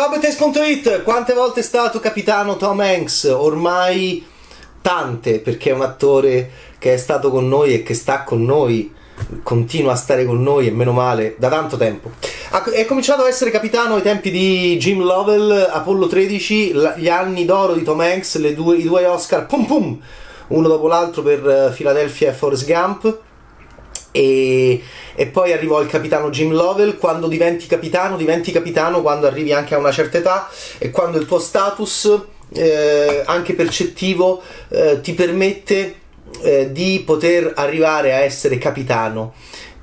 Ciao Betes.it, quante volte è stato capitano Tom Hanks? Ormai tante, perché è un attore che è stato con noi e che sta con noi, continua a stare con noi e meno male, da tanto tempo. È cominciato a essere capitano ai tempi di Jim Lovell, Apollo 13, gli anni d'oro di Tom Hanks, due, i due Oscar, pum pum, uno dopo l'altro per eh, Philadelphia e Forrest Gump. E, e, poi arrivò il capitano Jim Lovell. Quando diventi capitano, diventi capitano quando arrivi anche a una certa età e quando il tuo status, eh, anche percettivo, eh, ti permette eh, di poter arrivare a essere capitano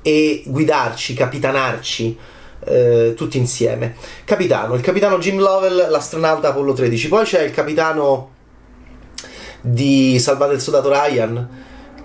e guidarci, capitanarci. Eh, tutti insieme. Capitano, il capitano Jim Lovell, l'astronauta Apollo 13. Poi c'è il capitano di Salvate il soldato Ryan,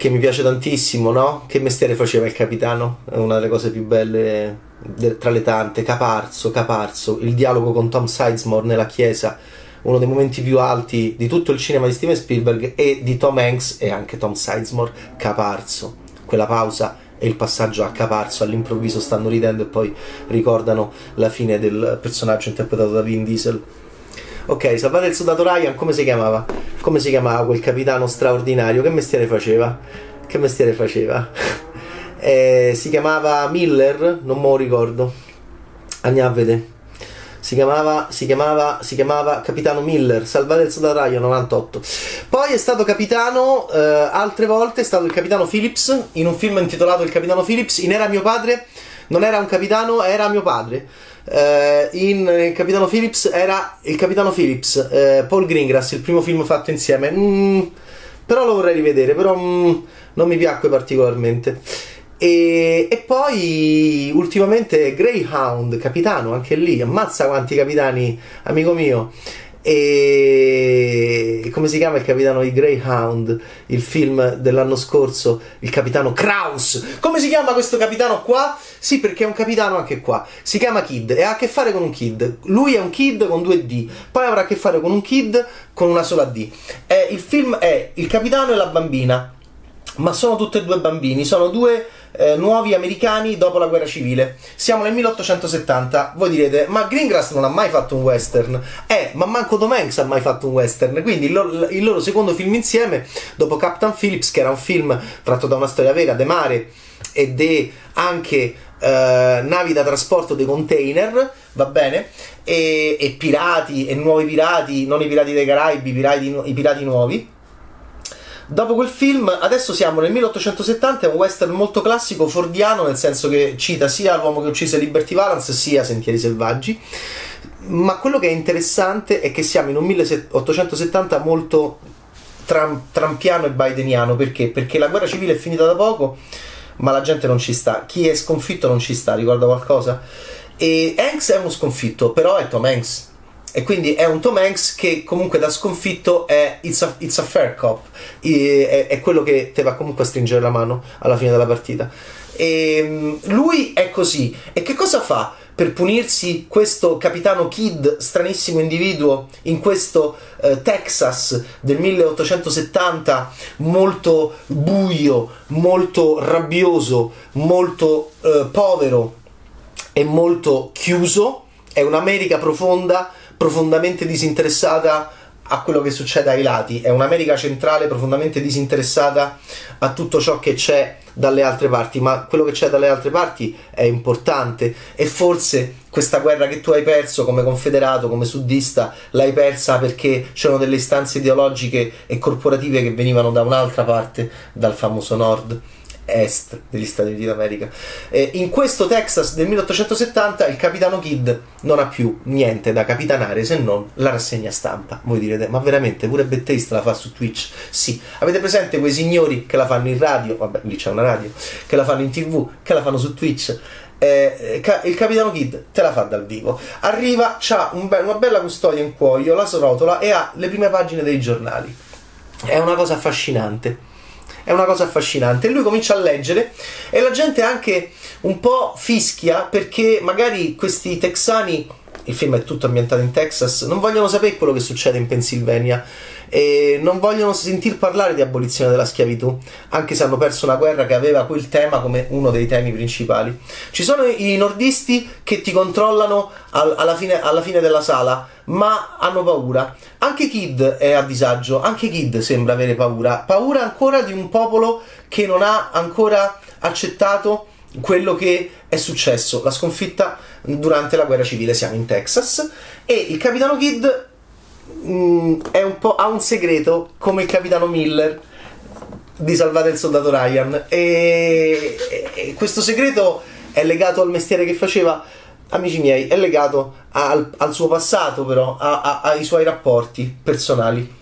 che mi piace tantissimo, no? Che mestiere faceva il capitano? È una delle cose più belle de- tra le tante. Caparzo, Caparzo, il dialogo con Tom Sizemore nella chiesa, uno dei momenti più alti di tutto il cinema di Steven Spielberg e di Tom Hanks e anche Tom Sizemore, Caparzo. Quella pausa e il passaggio a Caparzo all'improvviso stanno ridendo e poi ricordano la fine del personaggio interpretato da Vin Diesel. Ok, salvate il soldato Ryan, come si chiamava? Come si chiamava quel capitano straordinario? Che mestiere faceva? Che mestiere faceva? eh, si chiamava Miller, non me lo ricordo. Andiamo a vedere. Si chiamava, si chiamava, si chiamava Capitano Miller, salvate il soldato Ryan 98. Poi è stato capitano, eh, altre volte è stato il capitano Phillips in un film intitolato Il capitano Phillips. In Era mio padre, non era un capitano, era mio padre Uh, in il Capitano Phillips era il Capitano Phillips, uh, Paul Greengrass, il primo film fatto insieme. Mm, però lo vorrei rivedere, però mm, non mi piacque particolarmente. E, e, poi ultimamente Greyhound, capitano, anche lì, ammazza quanti capitani, amico mio e come si chiama il capitano? Di Greyhound il film dell'anno scorso il capitano Kraus. Come si chiama questo capitano qua? sì perché è un capitano anche qua. Si chiama Kid e ha a che fare con un kid. Lui è un kid con due D poi avrà a che fare con un kid con una sola D. Eh, il film è il capitano e la bambina ma sono tutti e due bambini sono due eh, nuovi americani dopo la guerra civile. Siamo nel 1870. Voi direte, ma Greengrass non ha mai fatto un western. Eh, ma manco Tom Hanks ha mai fatto un western. Quindi il loro, il loro secondo film insieme, dopo Captain Phillips, che era un film tratto da una storia vera, de mare e de anche eh, navi da trasporto dei container, va bene? E, e, pirati, e nuovi pirati, non i pirati dei Caraibi, pirati, i pirati nuovi Dopo quel film, adesso siamo nel 1870, è un western molto classico, fordiano, nel senso che cita sia l'uomo che uccise Liberty Valance sia Sentieri Selvaggi. Ma quello che è interessante è che siamo in un 1870 molto tram- trampiano e bideniano. Perché? Perché la guerra civile è finita da poco, ma la gente non ci sta. Chi è sconfitto non ci sta, ricorda qualcosa? E Hanks è uno sconfitto, però è Tom Hanks e quindi è un Tom Hanks che comunque da sconfitto è It's a, it's a fair cop, è, è, quello che ti va comunque a stringere la mano alla fine della partita. E ehm, lui è così. E che cosa fa? per punirsi questo capitano Kidd, stranissimo individuo, in questo eh, Texas del 1870, molto buio, molto rabbioso, molto eh, povero e molto chiuso. È un'America profonda profondamente disinteressata a quello che succede ai lati, è un'America centrale profondamente disinteressata a tutto ciò che c'è dalle altre parti, ma quello che c'è dalle altre parti è importante. E forse questa guerra che tu hai perso come confederato, come suddista, l'hai persa perché c'erano delle istanze ideologiche e corporative che venivano da un'altra parte, dal famoso nord est degli Stati Uniti d'America. Eh, in questo Texas del 1870 il capitano Kidd non ha più niente da capitanare se non la rassegna stampa. Voi direte, ma veramente pure Bettaste la fa su Twitch? Sì. Avete presente quei signori che la fanno in radio? Vabbè, lì c'è una radio. Che la fanno in tv, che la fanno su Twitch. Il capitano Kidd te la fa dal vivo. Arriva, ha un be- una bella custodia in cuoio, la srotola e ha le prime pagine dei giornali. È una cosa affascinante è una cosa affascinante. Lui comincia a leggere e la gente anche un po' fischia perché magari questi texani il film è tutto ambientato in Texas, non vogliono sapere quello che succede in Pennsylvania e non vogliono sentir parlare di abolizione della schiavitù, anche se hanno perso una guerra che aveva quel tema come uno dei temi principali. Ci sono i nordisti che ti controllano al, alla, fine, alla fine della sala, ma hanno paura. Anche Kid è a disagio, anche Kid sembra avere paura, paura ancora di un popolo che non ha ancora accettato quello che è successo, la sconfitta durante la guerra civile, siamo in Texas e il capitano Kidd mh, mm, un ha un segreto come il capitano Miller di Salvate il soldato Ryan e, e, questo segreto è legato al mestiere che faceva amici miei è legato al, al suo passato però a, a, ai suoi rapporti personali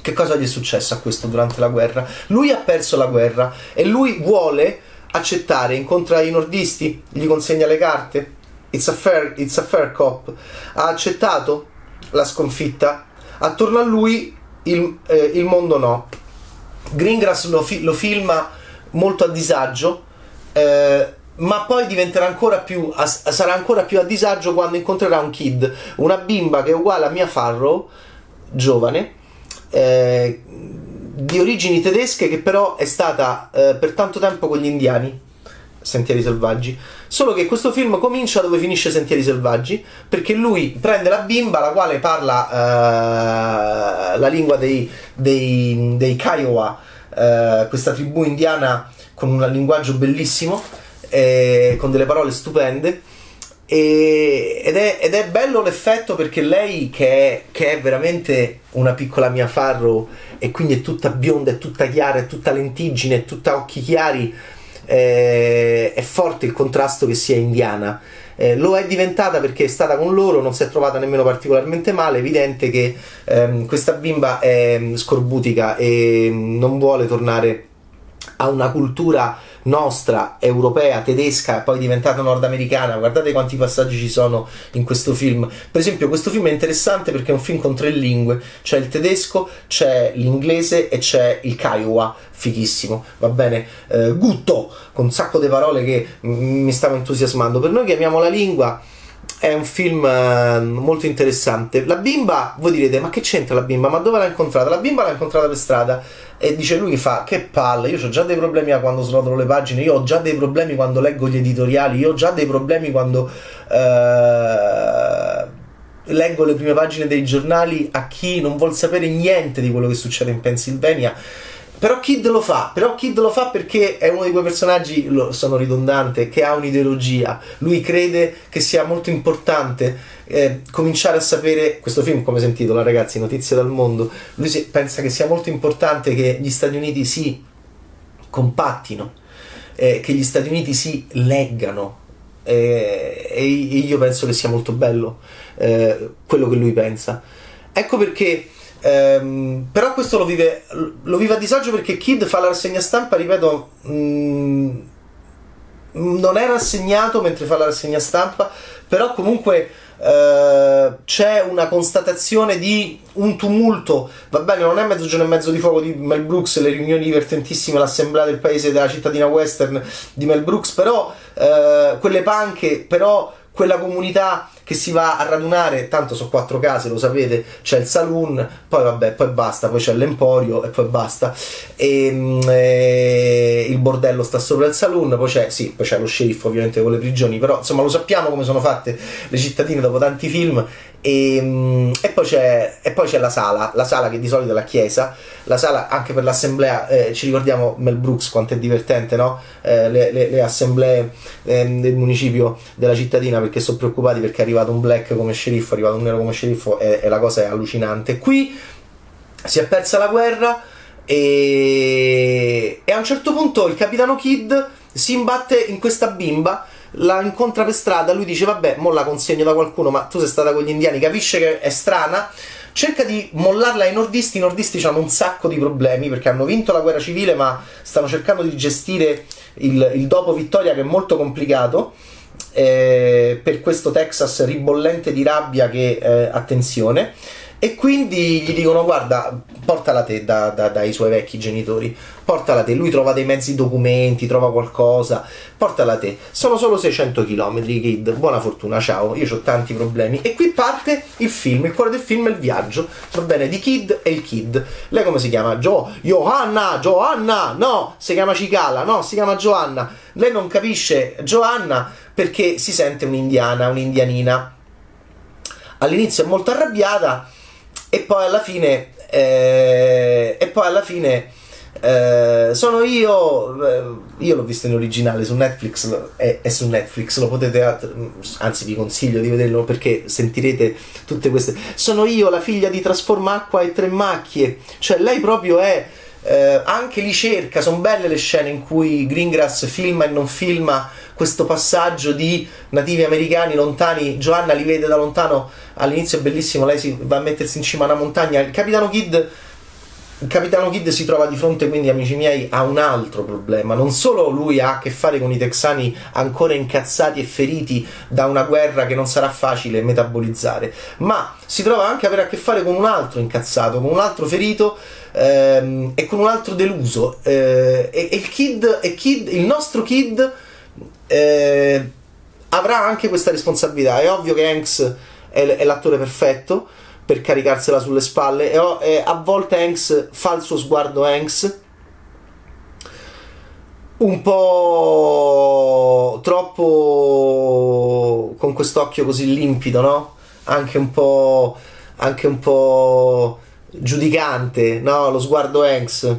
che cosa gli è successo a questo durante la guerra lui ha perso la guerra e lui vuole accettare, incontra i nordisti, gli consegna le carte. It's a fair, it's a fair cop. Ha accettato la sconfitta. Attorno a lui il, eh, il mondo no. Greengrass lo, fi- lo, filma molto a disagio, eh, ma poi diventerà ancora più a, sarà ancora più a disagio quando incontrerà un kid, una bimba che è uguale a Mia Farrow, giovane, eh, di origini tedesche che però è stata eh, per tanto tempo con gli indiani. Sentieri Selvaggi. Solo che questo film comincia dove finisce Sentieri Selvaggi, perché lui prende la bimba, la quale parla eh, la lingua dei, dei, dei Kiowa, eh, questa tribù indiana con un linguaggio bellissimo, eh, con delle parole stupende. E, ed, è, ed, è, bello l'effetto perché lei, che è, che è veramente una piccola mia farro, e quindi è tutta bionda, è tutta chiara, è tutta lentiggine, è tutta occhi chiari, eh, è forte il contrasto che sia indiana. Eh, lo è diventata perché è stata con loro, non si è trovata nemmeno particolarmente male. È evidente che ehm, questa bimba è scorbutica e non vuole tornare a una cultura nostra, europea, tedesca, poi diventata nordamericana. Guardate quanti passaggi ci sono in questo film. Per esempio, questo film è interessante perché è un film con tre lingue: c'è il tedesco, c'è l'inglese e c'è il Kiowa. Fighissimo, va bene. Eh, gutto, con un sacco di parole che mi stavo entusiasmando. Per noi che amiamo la lingua è un film uh, molto interessante. La bimba, voi direte, ma che c'entra la bimba? Ma dove l'ha incontrata? La bimba l'ha incontrata per strada e dice lui fa che palle, io ho già dei problemi quando snodolo le pagine, io ho già dei problemi quando leggo gli editoriali, io ho già dei problemi quando uh, leggo le prime pagine dei giornali a chi non vuol sapere niente di quello che succede in Pennsylvania però Kid lo fa, però Kid lo fa perché è uno di quei personaggi, lo, sono ridondante, che ha un'ideologia. Lui crede che sia molto importante eh, cominciare a sapere, questo film come sentito, la ragazzi, Notizie dal mondo, lui si, pensa che sia molto importante che gli Stati Uniti si compattino, eh, che gli Stati Uniti si leggano. Eh, e io penso che sia molto bello eh, quello che lui pensa. Ecco perché Ehm, però questo lo vive, lo vive, a disagio perché Kid fa la rassegna stampa, ripeto, mh, mm, non è rassegnato mentre fa la rassegna stampa, però comunque eh, c'è una constatazione di un tumulto. Va bene, non è mezzogiorno e mezzo di fuoco di Mel Brooks, le riunioni divertentissime, l'assemblea del paese della cittadina western di Mel Brooks, però eh, quelle panche, però quella comunità che si va a radunare, tanto sono quattro case, lo sapete, c'è il saloon, poi vabbè, poi basta, poi c'è l'emporio e poi basta. E, mm, e, il bordello sta sopra il saloon, poi c'è, sì, poi c'è lo sceriffo ovviamente con le prigioni, però insomma lo sappiamo come sono fatte le cittadine dopo tanti film e, mm, e, poi e, poi c'è, la sala, la sala che di solito è la chiesa, la sala anche per l'assemblea, eh, ci ricordiamo Mel Brooks quanto è divertente, no? Eh, le, le, le, assemblee eh, del municipio della cittadina perché sono preoccupati perché è arrivato un black come sceriffo, è arrivato un nero come sceriffo e, e la cosa è allucinante. Qui si è persa la guerra e, e a un certo punto il capitano Kidd si imbatte in questa bimba la incontra per strada, lui dice vabbè, mo la consegno da qualcuno, ma tu sei stata con gli indiani, capisce che è strana, cerca di mollarla ai nordisti, i nordisti hanno un sacco di problemi perché hanno vinto la guerra civile ma stanno cercando di gestire il, il dopo vittoria che è molto complicato. Eh, per questo Texas ribollente di rabbia che eh, attenzione e quindi gli dicono guarda portala te da, da, dai suoi vecchi genitori. Portala te. Lui trova dei mezzi documenti trova qualcosa. Portala te. Sono solo 600 km kid. Buona fortuna ciao. Io ho tanti problemi. E qui parte il film il cuore del film è il viaggio. Va bene di kid e il kid. Lei come si chiama? Jo Johanna Johanna. No si chiama Cicala. No si chiama Johanna. Lei non capisce Johanna perché si sente un'indiana un'indianina. All'inizio è molto arrabbiata e poi alla fine eh, e poi alla fine eh, sono io eh, io l'ho visto in originale su Netflix è, è, su Netflix lo potete anzi vi consiglio di vederlo perché sentirete tutte queste sono io la figlia di Trasforma Acqua e Tre Macchie cioè lei proprio è eh, anche lì cerca, sono belle le scene in cui Greengrass filma e non filma questo passaggio di nativi americani lontani. Joanna li vede da lontano all'inizio, è bellissimo. Lei si va a mettersi in cima a una montagna. Il capitano Kidd. Il capitano Kidd si trova di fronte, quindi, amici miei, a un altro problema. Non solo lui ha a che fare con i texani ancora incazzati e feriti da una guerra che non sarà facile metabolizzare, ma si trova anche a avere a che fare con un altro incazzato, con un altro ferito ehm, e con un altro deluso. Eh, e, e, il kid, e kid, il nostro kid eh, avrà anche questa responsabilità. È ovvio che Hanks è, è l'attore perfetto per caricarsela sulle spalle e, e a volte Hanks fa il suo sguardo Hanks un po' troppo con quest'occhio così limpido, no? Anche un po', anche un po' giudicante, no? Lo sguardo Hanks.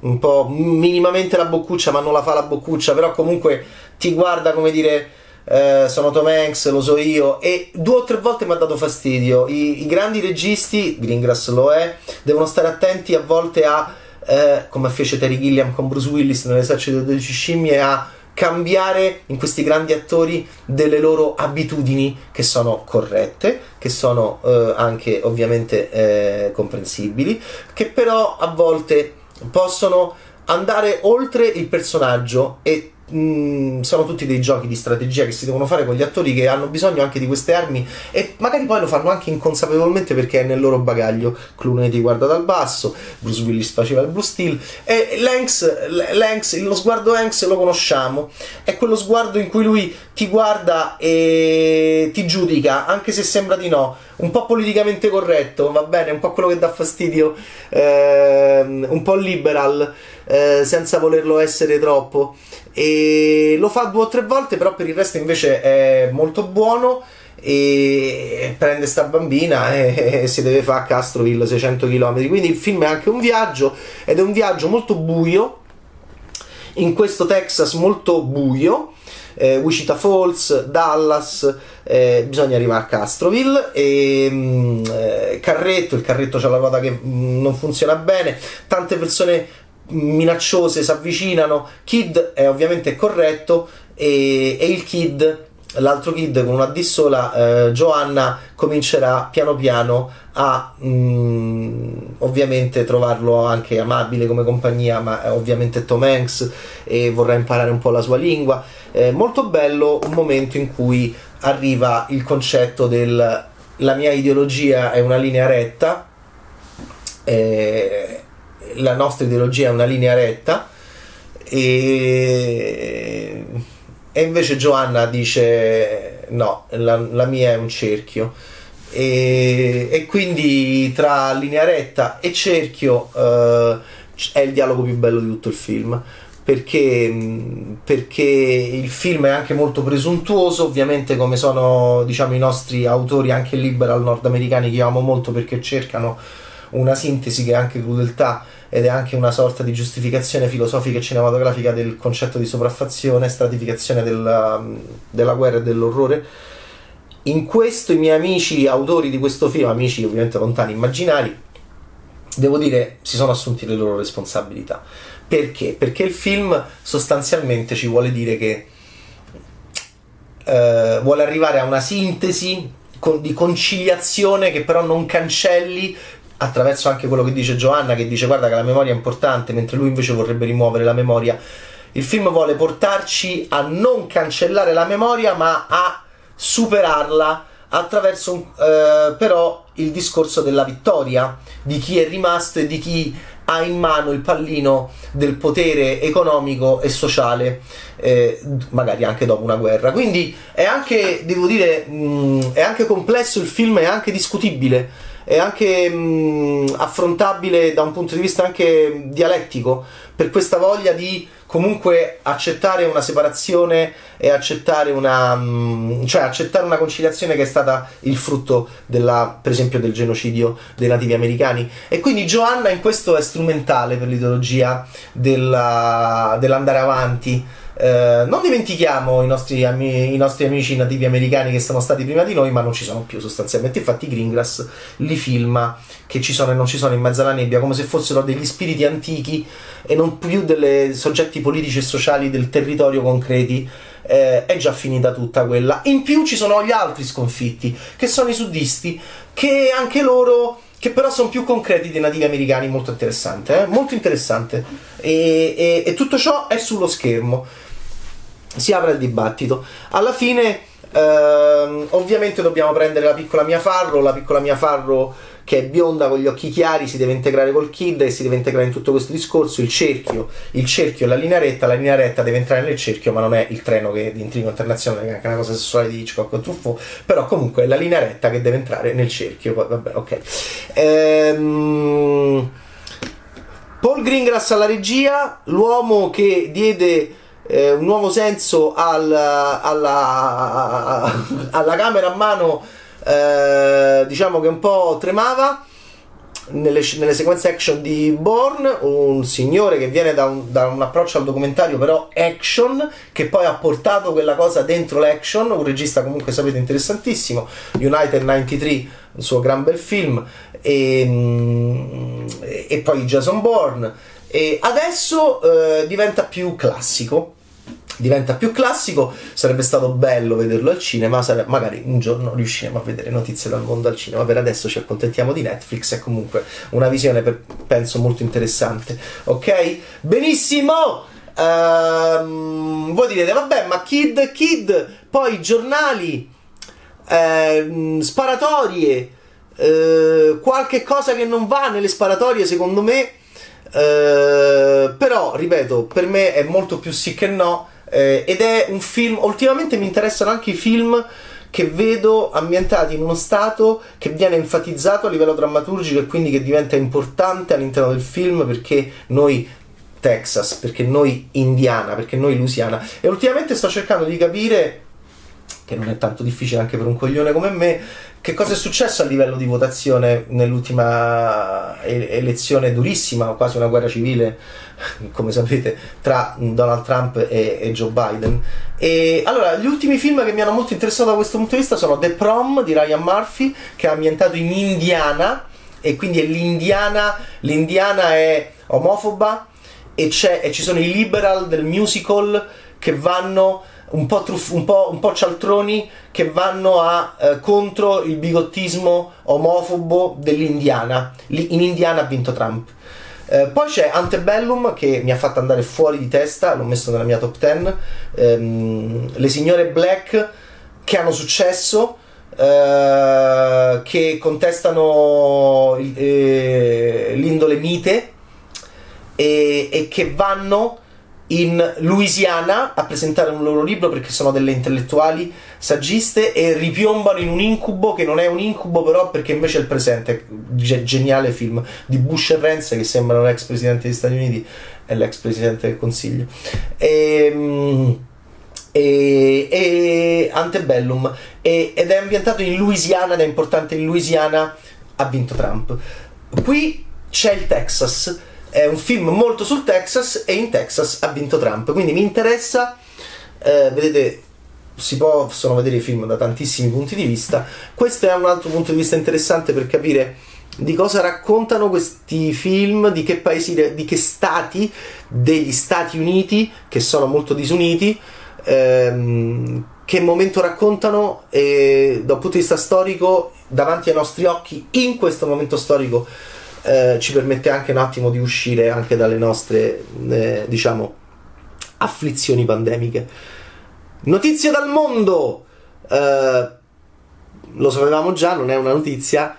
Un po' minimamente la boccuccia, ma non la fa la boccuccia, però comunque ti guarda come dire. Eh, sono Tom Hanks, lo so io, e due o tre volte mi ha dato fastidio. I, I, grandi registi, Greengrass lo è, devono stare attenti a volte a, eh, come fece Terry Gilliam con Bruce Willis nell'esercito delle 12 scimmie, a cambiare in questi grandi attori delle loro abitudini che sono corrette, che sono eh, anche ovviamente eh, comprensibili, che però a volte possono andare oltre il personaggio e Mm, sono tutti dei giochi di strategia che si devono fare con gli attori che hanno bisogno anche di queste armi e magari poi lo fanno anche inconsapevolmente perché è nel loro bagaglio. Clooney ti guarda dal basso, Bruce Willis faceva il Blue Steel e Lanks, Lanks, lo sguardo Hanks lo conosciamo, è quello sguardo in cui lui ti guarda e ti giudica, anche se sembra di no, un po' politicamente corretto, va bene, un po' quello che dà fastidio, ehm, un po' liberal, eh, senza volerlo essere troppo e lo fa due o tre volte, però per il resto invece è molto buono e prende sta bambina e, si deve fare a Castroville 600 km. Quindi il film è anche un viaggio ed è un viaggio molto buio in questo Texas molto buio. Eh, Wichita Falls, Dallas, eh, bisogna arrivare a Castroville e mh, mm, eh, carretto, il carretto c'ha la ruota che mh, mm, non funziona bene, tante persone minacciose si avvicinano. Kid è ovviamente corretto e, e il Kid l'altro kid con una D sola, eh, Joanna, comincerà piano piano a mh, mm, ovviamente trovarlo anche amabile come compagnia, ma eh, ovviamente Tom Hanks e vorrà imparare un po' la sua lingua. Eh, molto bello un momento in cui arriva il concetto del la mia ideologia è una linea retta. Eh, la nostra ideologia è una linea retta e, e invece Giovanna dice no, la, la mia è un cerchio. E, e, quindi tra linea retta e cerchio eh, è il dialogo più bello di tutto il film perché, perché, il film è anche molto presuntuoso ovviamente come sono diciamo i nostri autori anche liberal nordamericani che io amo molto perché cercano una sintesi che è anche crudeltà ed è anche una sorta di giustificazione filosofica e cinematografica del concetto di sopraffazione, stratificazione della, della guerra e dell'orrore. In questo i miei amici autori di questo film, amici ovviamente lontani, immaginari, devo dire si sono assunti le loro responsabilità. Perché? Perché il film sostanzialmente ci vuole dire che eh, vuole arrivare a una sintesi con, di conciliazione che però non cancelli attraverso anche quello che dice Giovanna, che dice guarda che la memoria è importante, mentre lui invece vorrebbe rimuovere la memoria. Il film vuole portarci a non cancellare la memoria, ma a superarla, attraverso eh, però il discorso della vittoria di chi è rimasto e di chi ha in mano il pallino del potere economico e sociale, eh, magari anche dopo una guerra. Quindi è anche, devo dire, mh, è anche complesso il film, è anche discutibile è anche mh, affrontabile da un punto di vista anche dialettico per questa voglia di comunque accettare una separazione e accettare una, mh, cioè accettare una conciliazione che è stata il frutto della, per esempio del genocidio dei nativi americani. E quindi Joanna in questo è strumentale per l'ideologia della, dell'andare avanti eh, non dimentichiamo i nostri, ami- i nostri, amici nativi americani che sono stati prima di noi, ma non ci sono più sostanzialmente. Infatti, Greengrass li filma che ci sono e non ci sono in mezzo alla nebbia, come se fossero degli spiriti antichi e non più dei soggetti politici e sociali del territorio concreti. Eh, è già finita tutta quella. In più ci sono gli altri sconfitti, che sono i suddisti, che anche loro che però sono più concreti dei nativi americani, molto interessante, eh? molto interessante. E, e, e, tutto ciò è sullo schermo si apre il dibattito. Alla fine, ehm, ovviamente, dobbiamo prendere la piccola Mia Farro. La piccola Mia Farro, che è bionda con gli occhi chiari, si deve integrare col kid e si deve integrare in tutto questo discorso. Il cerchio, il cerchio è la linea retta. La linea retta deve entrare nel cerchio, ma non è il treno che di intrigo internazionale, che è anche una cosa sessuale di Hitchcock o Truffaut. Però, comunque, è la linea retta che deve entrare nel cerchio. Vabbè, ok. Ehm. Paul Greengrass alla regia, l'uomo che diede eh, un nuovo senso al, alla, alla, camera a mano, eh, diciamo che un po' tremava. Nelle, nelle, sequenze action di Bourne, un signore che viene da un, da un, approccio al documentario, però action, che poi ha portato quella cosa dentro l'action. Un regista, comunque, sapete, interessantissimo. United 93, il suo gran bel film, e, mm, e poi Jason Bourne. E adesso eh, diventa più classico diventa più classico. Sarebbe stato bello vederlo al cinema. Sare- magari un giorno riusciremo a vedere notizie dal mondo al cinema. Per adesso ci accontentiamo di Netflix. È comunque una visione, per, penso, molto interessante. Ok? Benissimo! Uh, voi direte, vabbè, ma Kid, Kid, poi giornali, eh, sparatorie, eh, qualche cosa che non va nelle sparatorie, secondo me. Uh, però, ripeto, per me è molto più sì che no. Eh, ed è un film. Ultimamente mi interessano anche i film che vedo ambientati in uno stato che viene enfatizzato a livello drammaturgico e quindi che diventa importante all'interno del film perché noi Texas, perché noi Indiana, perché noi Louisiana. E ultimamente sto cercando di capire, che non è tanto difficile anche per un coglione come me, che cosa è successo a livello di votazione nell'ultima elezione durissima, quasi una guerra civile, come sapete, tra Donald Trump e, e, Joe Biden? E allora, gli ultimi film che mi hanno molto interessato da questo punto di vista sono The Prom di Ryan Murphy, che è ambientato in Indiana, e quindi è l'Indiana, l'Indiana è omofoba, e, e ci sono i liberal del musical che vanno un po', truff- un po', un po cialtroni che vanno a, eh, contro il bigottismo omofobo dell'Indiana. Lì, in Indiana ha vinto Trump. Eh, poi c'è Antebellum che mi ha fatto andare fuori di testa, l'ho messo nella mia top 10. Ehm, le signore Black che hanno successo, eh, che contestano eh, l'indole mite e, e che vanno in Louisiana a presentare un loro libro perché sono delle intellettuali saggiste e ripiombano in un incubo che non è un incubo però perché invece è il presente. G- geniale film di Bush e Rance che sembrano l'ex presidente degli Stati Uniti e l'ex presidente del Consiglio. Ehm, e, e, e Antebellum e, ed è ambientato in Louisiana ed è importante in Louisiana ha vinto Trump. Qui c'è il Texas è un film molto sul Texas e in Texas ha vinto Trump. Quindi mi interessa, eh, vedete, si possono vedere i film da tantissimi punti di vista. Questo è un altro punto di vista interessante per capire di cosa raccontano questi film, di che paesi, di che stati degli Stati Uniti, che sono molto disuniti, ehm, che momento raccontano e da un punto di vista storico davanti ai nostri occhi in questo momento storico eh, ci permette anche un attimo di uscire anche dalle nostre, eh, diciamo, afflizioni pandemiche. Notizie dal mondo! Eh, lo sapevamo già, non è una notizia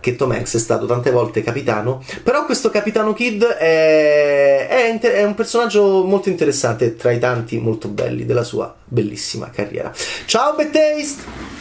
che Tom Hanks è stato tante volte capitano, però questo capitano Kid è, è, inter- è un personaggio molto interessante tra i tanti molto belli della sua bellissima carriera. Ciao Bad Taste!